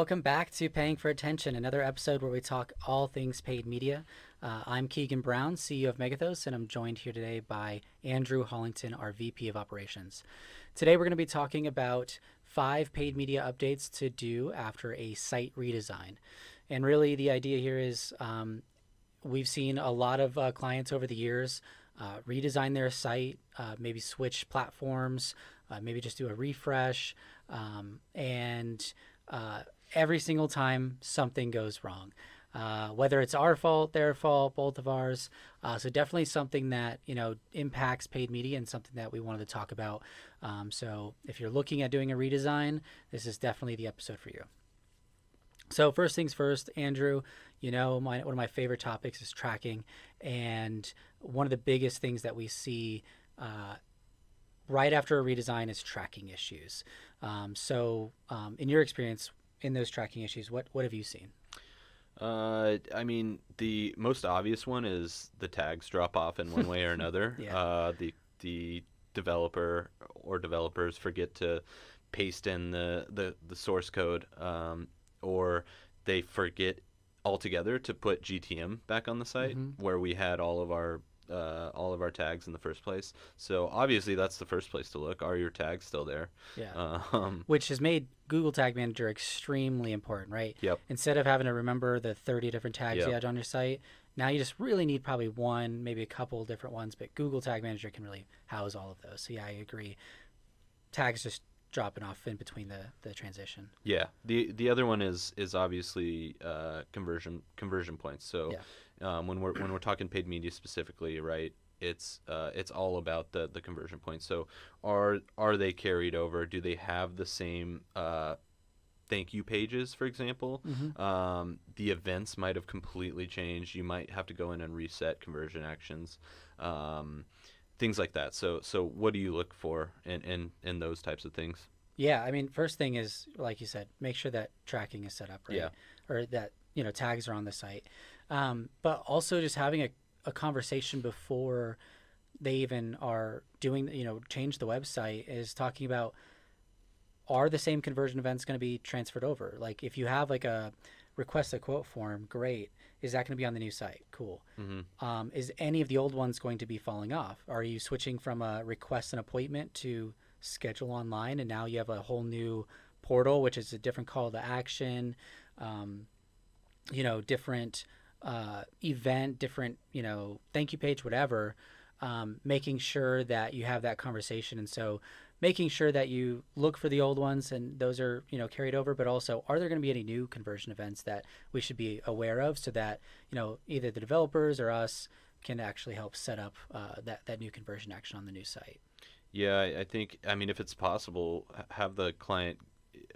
welcome back to Paying for Attention, another episode where we talk all things paid media. Uh, I'm Keegan Brown, CEO of Megethos, and I'm joined here today by Andrew Hollington, our VP of Operations. Today, we're going to be talking about five paid media updates to do after a site redesign. And really, the idea here is um, we've seen a lot of uh, clients over the years uh, redesign their site, uh, maybe switch platforms, uh, maybe just do a refresh, um, and uh, every single time something goes wrong. Uh, whether it's our fault, their fault, both of ours. Uh, so definitely something that you know impacts paid media and something that we wanted to talk about. Um, so if you're looking at doing a redesign, this is definitely the episode for you. So first things first, Andrew. You know, my, one of my favorite topics is tracking, and one of the biggest things that we see uh, right after a redesign is tracking issues. Um, so, um, in your experience in those tracking issues, what what have you seen? Uh, I mean, the most obvious one is the tags drop off in one way or another. Yeah. Uh, the the developer or developers forget to paste in the the, the source code, um, or they forget altogether to put GTM back on the site Mhm. where we had all of our uh, all of our tags in the first place. So obviously that's the first place to look. Are your tags still there? Yeah. Um, Which has made Google Tag Manager extremely important, right? Yep. Instead of having to remember the 30 different tags Yep. you had on your site, now you just really need probably one, maybe a couple different ones, but Google Tag Manager can really house all of those. So yeah, I agree. Tags just dropping off in between the, the transition. Yeah. The the other one is is obviously uh, conversion conversion points. So um, when we're when we're talking paid media specifically, right? It's uh, it's all about the the conversion points. So are are they carried over? Do they have the same uh, thank you pages, for example? Mm-hmm. Um, the events might have completely changed. You might have to go in and reset conversion actions, um, things like that. So so what do you look for in in, in those types of things? Yeah, I mean, first thing is like you said, make sure that tracking is set up right, Yeah. or that you know tags are on the site. Um, but also just having a, a conversation before they even are doing, you know, change the website is talking about are the same conversion events going to be transferred over? Like if you have like a request a quote form, great. Is that going to be on the new site? Cool. Mm-hmm. Um, is any of the old ones going to be falling off? Are you switching from a request an appointment to schedule online, and now you have a whole new portal, which is a different call to action, um, you know, different uh, event, different you know, thank you page, whatever. Um, making sure that you have that conversation, and so making sure that you look for the old ones and those are you know carried over but also are there going to be any new conversion events that we should be aware of so that you know either the developers or us can actually help set up uh, that that new conversion action on the new site Yeah, I, I think. I mean, if it's possible, have the client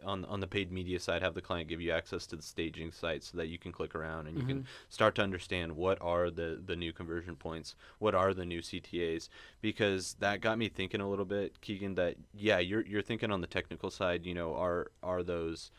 on on the paid media side have the client give you access to the staging site so that you can click around and you can start to understand what are the the new conversion points, what are the new CTAs, because that got me thinking a little bit, Keegan. That yeah, you're you're thinking on the technical side. You know, are are those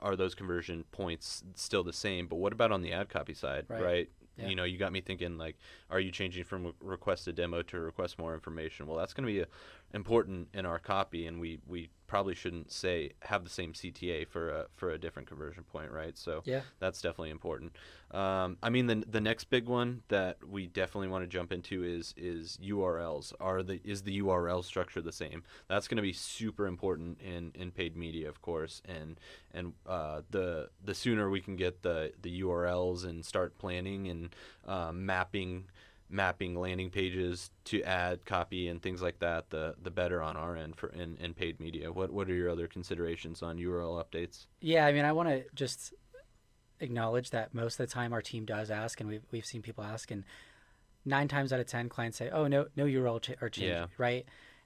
are those conversion points still the same? But what about on the ad copy side, Right. right? Yeah. You know, you got me thinking like, are you changing from request a demo to request more information? Well, that's going to be uh important in our copy, and we, we probably shouldn't say have the same CTA for a for a different conversion point, right? So yeah that's definitely important. Um, I mean, the the next big one that we definitely want to jump into is is URLs. Are the is the URL structure the same? That's going to be super important in, in paid media, of course, and and uh, the the sooner we can get the the URLs and start planning and um, mapping mapping landing pages to ad copy and things like that, the the better on our end for in, in paid media. What what are your other considerations on URL updates? yeah i mean i want to just acknowledge that most of the time our team does ask and we've, we've seen people ask and nine times out of ten clients say oh no no url ch- or change Yeah. right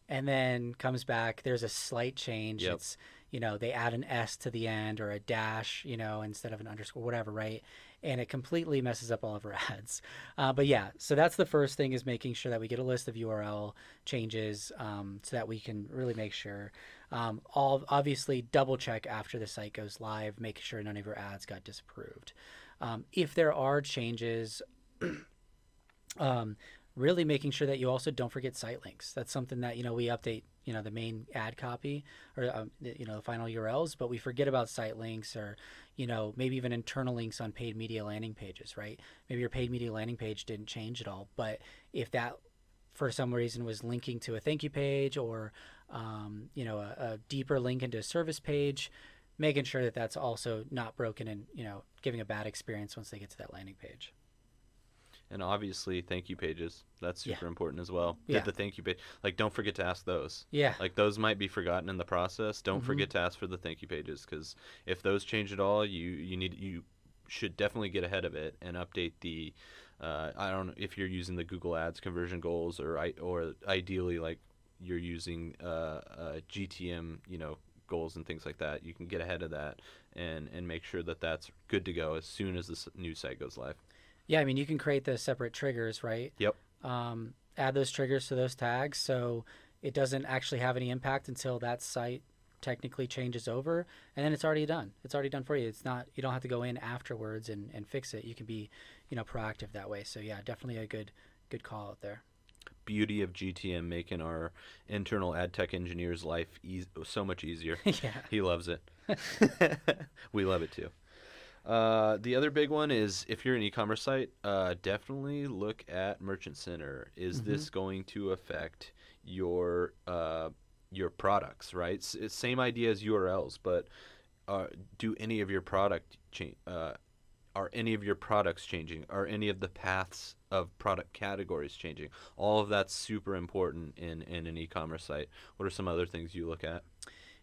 and then comes back there's a slight change Yep. it's you know they add an s to the end or a dash you know instead of an underscore whatever right and it completely messes up all of our ads. Uh, but yeah so that's the first thing is making sure that we get a list of url changes um, so that we can really make sure. Um, all obviously double check after the site goes live make sure none of your ads got disapproved. Um, if there are changes um, really making sure that you also don't forget site links. That's something that you know we update you know the main ad copy or um, you know the final URLs, but we forget about site links or you know maybe even internal links on paid media landing pages, right? Maybe your paid media landing page didn't change at all, but if that for some reason was linking to a thank you page or um, you know a, a deeper link into a service page making sure that that's also not broken and you know giving a bad experience once they get to that landing page and obviously thank you pages that's super Yeah. important as well Yeah. the, the thank you page like don't forget to ask those yeah like those might be forgotten in the process don't Mhm. forget to ask for the thank you pages because if those change at all you you need you should definitely get ahead of it and update the uh, i don't know if you're using the google ads conversion goals or i or ideally like you're using uh, uh, gtm you know goals and things like that you can get ahead of that and and make sure that that's good to go as soon as this new site goes live yeah i mean you can create the separate triggers right? Yep. um, add those triggers to those tags so it doesn't actually have any impact until that site technically changes over and then it's already done. It's already done for you. It's not you don't have to go in afterwards and, and fix it. You can be you know proactive that way. So yeah definitely a good good call out there. Beauty of gtm making our internal ad tech engineers life eas so much easier. Yeah. He loves it. we love it too. Uh, the other big one is if you're an e-commerce site, uh, definitely look at Merchant Center. Is this going to affect your uh, your products? Right, S- same idea as URLs, but uh, do any of your product change? Uh, are any of your products changing? Are any of the paths of product categories changing? All of that's super important in, in an e-commerce site. What are some other things you look at?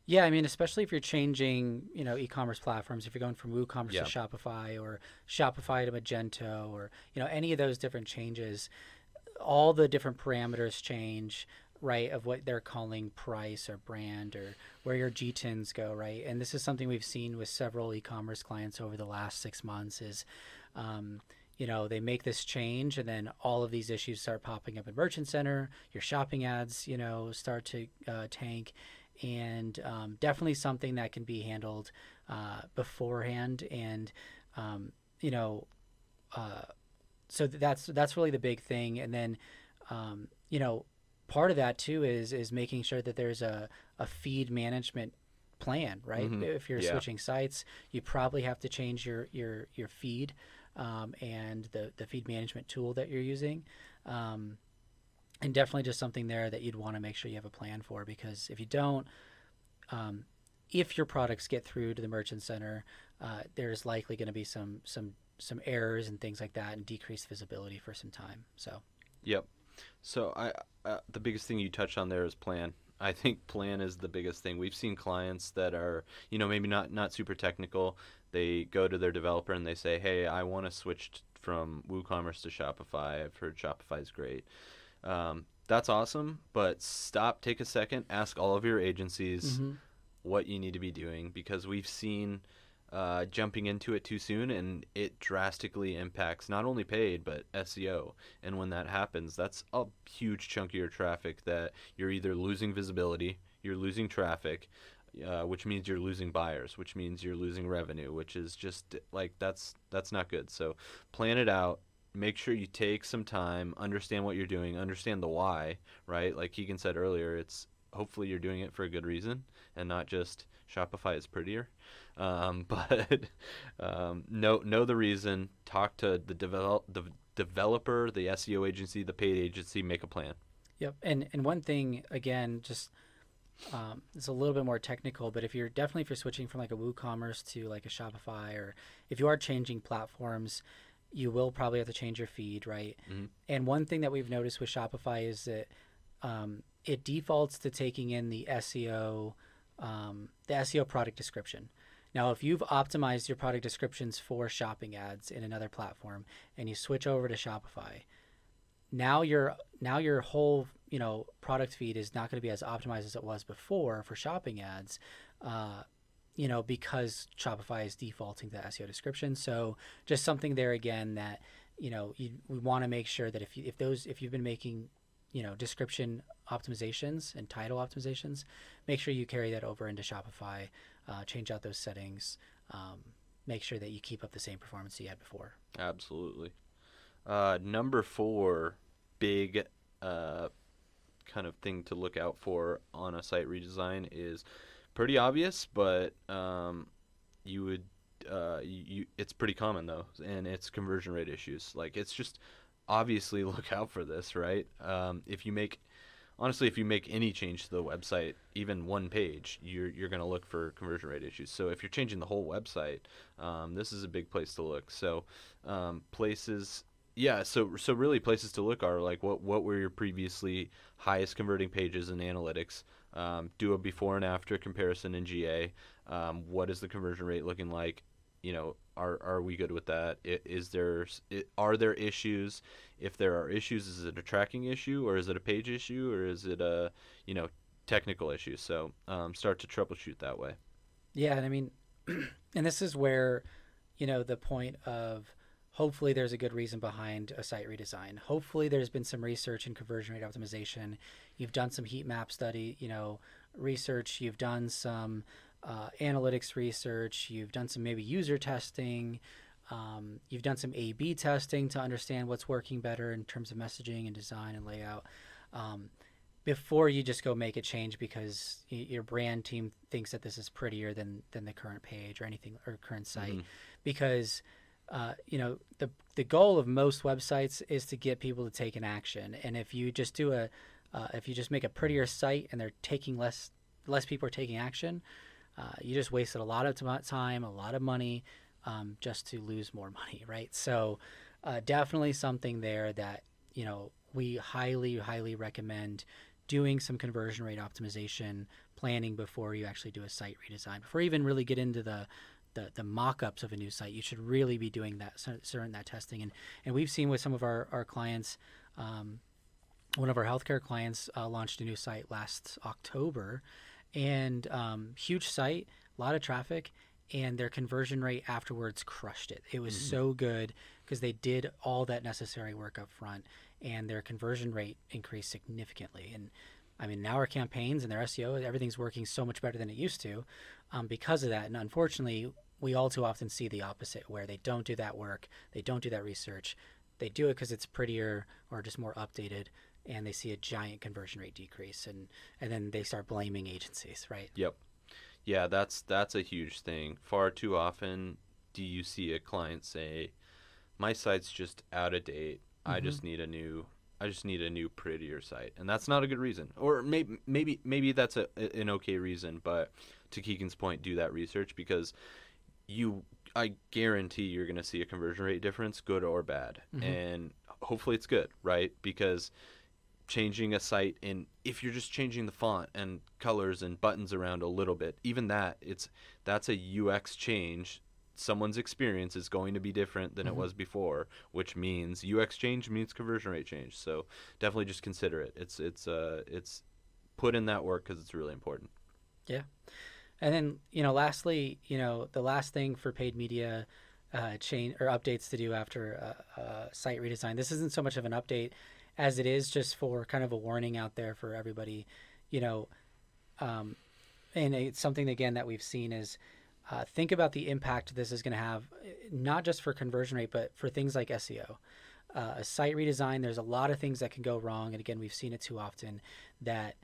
Yeah, I mean, especially if you're changing, you know, e-commerce platforms, if you're going from WooCommerce Yeah. to Shopify or Shopify to Magento or, you know, any of those different changes, all the different parameters change, right, of what they're calling price or brand or where your GTINs go, right? And this is something we've seen with several e-commerce clients over the last six months is, um, you know, they make this change and then all of these issues start popping up in Merchant Center. Your shopping ads, you know, start to uh, tank and um, definitely something that can be handled uh, beforehand and um, you know uh, so that's that's really the big thing and then um, you know part of that too is is making sure that there's a, a feed management plan right Mhm. if you're Yeah. switching sites you probably have to change your your your feed um, and the the feed management tool that you're using um, and definitely just something there that you'd want to make sure you have a plan for because if you don't um, if your products get through to the merchant center uh, there's likely going to be some some some errors and things like that and decreased visibility for some time so Yep. So I uh, the biggest thing you touched on there is plan. I think plan is the biggest thing. We've seen clients that are, you know, maybe not not super technical. They go to their developer and they say, "Hey, I want to switch from WooCommerce to Shopify. I've heard Shopify is great." Um, that's awesome, but stop, take a second, ask all of your agencies Mhm. what you need to be doing because we've seen uh, jumping into it too soon and it drastically impacts not only paid but SEO. And when that happens, that's a huge chunk of your traffic that you're either losing visibility, you're losing traffic, uh, which means you're losing buyers, which means you're losing revenue, which is just like that's that's not good. So plan it out. Make sure you take some time, understand what you're doing, understand the why, right? Like Keegan said earlier, it's hopefully you're doing it for a good reason and not just Shopify is prettier. Um, but um, know know the reason. Talk to the develop the developer, the SEO agency, the paid agency. Make a plan. Yep. And and one thing again, just um, it's a little bit more technical, but if you're definitely if you're switching from like a WooCommerce to like a Shopify, or if you are changing platforms, you will probably have to change your feed, right? Mhm. And one thing that we've noticed with Shopify is that um, it defaults to taking in the SEO, um, the SEO product description. Now, if you've optimized your product descriptions for shopping ads in another platform and you switch over to Shopify, now your now your whole you know product feed is not going to be as optimized as it was before for shopping ads uh, you know because shopify is defaulting to seo description so just something there again that you know you, we want to make sure that if you, if those if you've been making you know description optimizations and title optimizations make sure you carry that over into shopify uh, change out those settings um, make sure that you keep up the same performance you had before Absolutely. Uh, number four, big uh, kind of thing to look out for on a site redesign is pretty obvious, but um, you would uh, you, it's pretty common though, and it's conversion rate issues. Like it's just obviously look out for this, right? Um, if you make honestly, if you make any change to the website, even one page, you're you're going to look for conversion rate issues. So if you're changing the whole website, um, this is a big place to look. So um, places, yeah. So so really, places to look are like what what were your previously highest converting pages in analytics. Um, do a before and after comparison in GA. Um, what is the conversion rate looking like? You know, are are we good with that? Is there are there issues? If there are issues, is it a tracking issue or is it a page issue or is it a you know technical issue? So um, start to troubleshoot that way. Yeah, and I mean, and this is where you know the point of hopefully there's a good reason behind a site redesign. Hopefully there's been some research in conversion rate optimization. You've done some heat map study, you know, research. You've done some uh, analytics research, you've done some maybe user testing, um, you've done some A B testing to understand what's working better in terms of messaging and design and layout. Um, before you just go make a change because your brand team thinks that this is prettier than than the current page or anything or current site, mm-hmm. because uh, you know the the goal of most websites is to get people to take an action, and if you just do a uh, if you just make a prettier site and they're taking less less people are taking action, uh, you just wasted a lot of time, a lot of money, um, just to lose more money, right? So, uh, definitely something there that you know we highly, highly recommend doing some conversion rate optimization planning before you actually do a site redesign. Before you even really get into the the, the mock-ups of a new site, you should really be doing that, certain that testing. And and we've seen with some of our our clients. Um, one of our healthcare clients uh, launched a new site last October, and um, huge site, a lot of traffic, and their conversion rate afterwards crushed it. It was mm-hmm. so good because they did all that necessary work up front, and their conversion rate increased significantly. And I mean, now our campaigns and their SEO, everything's working so much better than it used to um, because of that. And unfortunately, we all too often see the opposite, where they don't do that work, they don't do that research, they do it because it's prettier or just more updated, and they see a giant conversion rate decrease and and then they start blaming agencies right? Yep. Yeah that's that's a huge thing. Far too often do you see a client say my site's just out of date. Mm-hmm. i just need a new i just need a new prettier site. And that's not a good reason. Or maybe maybe maybe that's a, an okay reason but to keegan's point do that research because you i guarantee you're going to see a conversion rate difference good or bad. Mm-hmm. and hopefully it's good right? Because changing a site and if you're just changing the font and colors and buttons around a little bit even that it's that's a ux change. Someone's experience is going to be different than mm-hmm. it was before which means ux change means conversion rate change. So definitely just consider it. It's it's uh it's put in that work because it's really important. Yeah and then you know lastly you know the last thing for paid media uh, change or updates to do after a, site redesign this isn't so much of an update as it is, just for kind of a warning out there for everybody, you know. Um, and it's something again that we've seen is uh, think about the impact this is going to have, not just for conversion rate, but for things like SEO. Uh, a site redesign, there's a lot of things that can go wrong, and again, we've seen it too often that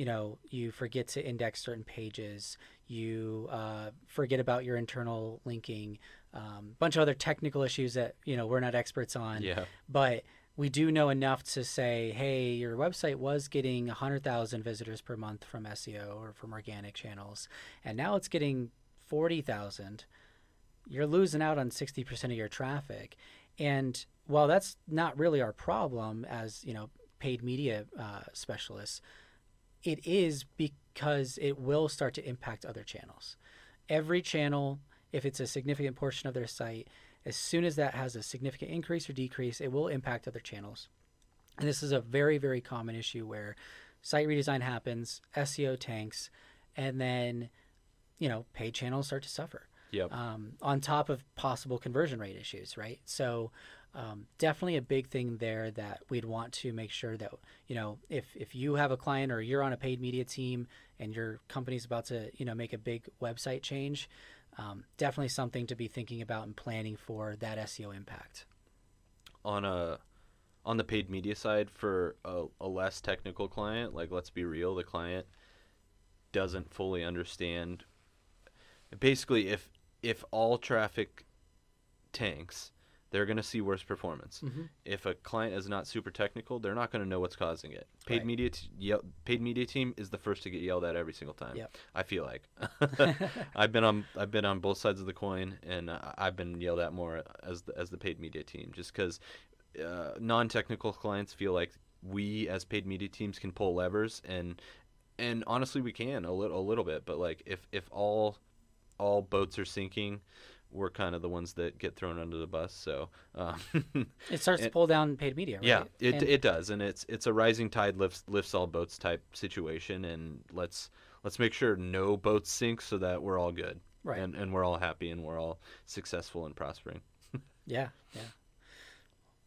you know you forget to index certain pages, you uh, forget about your internal linking, a um, bunch of other technical issues that you know we're not experts on. Yeah. But we do know enough to say, hey, your website was getting 100,000 visitors per month from SEO or from organic channels, and now it's getting 40,000. You're losing out on 60% of your traffic. And while that's not really our problem as, you know, paid media uh, specialists, it is because it will start to impact other channels. Every channel, if it's a significant portion of their site, as soon as that has a significant increase or decrease, it will impact other channels. And this is a very, very common issue where site redesign happens, SEO tanks, and then, you know, paid channels start to suffer. Yep. Um, on top of possible conversion rate issues, right? So, um, definitely a big thing there that we'd want to make sure that you know if if you have a client or you're on a paid media team and your company's about to you know make a big website change um, definitely something to be thinking about and planning for that SEO impact. On a on the paid media side for a, a less technical client, like let's be real, the client doesn't fully understand. Basically, if if all traffic tanks, they're going to see worse performance. Mm-hmm. If a client is not super technical, they're not going to know what's causing it. Paid Right. media, t- yell, paid media team is the first to get yelled at every single time. Yep. I feel like I've been on I've been on both sides of the coin, and uh, I've been yelled at more as the, as the paid media team, just because uh, non-technical clients feel like we as paid media teams can pull levers, and and honestly we can a little a little bit, but like if if all all boats are sinking, we're kind of the ones that get thrown under the bus. So. Um, It starts to pull down paid media, right? yeah, it, And- it does, and it's it's a rising tide lifts lifts all boats type situation, and let's let's make sure no boats sink so that we're all good, Right. And and we're all happy and we're all successful and prospering. Yeah, yeah.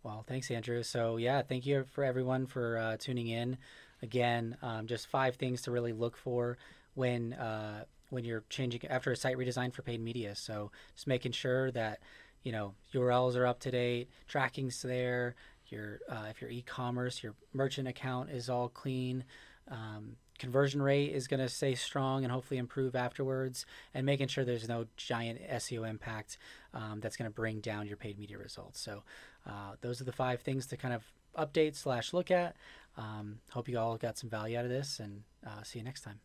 Well, thanks, Andrew. So, yeah, thank you for everyone for uh, tuning in. Again, um, just five things to really look for when uh, when you're changing after a site redesign for paid media. So, just making sure that you know URLs are up to date, tracking's there. Your uh, if your e-commerce, your merchant account is all clean. Um, conversion rate is going to stay strong and hopefully improve afterwards and making sure there's no giant seo impact um, that's going to bring down your paid media results so uh, those are the five things to kind of update slash look at um, hope you all got some value out of this and uh, see you next time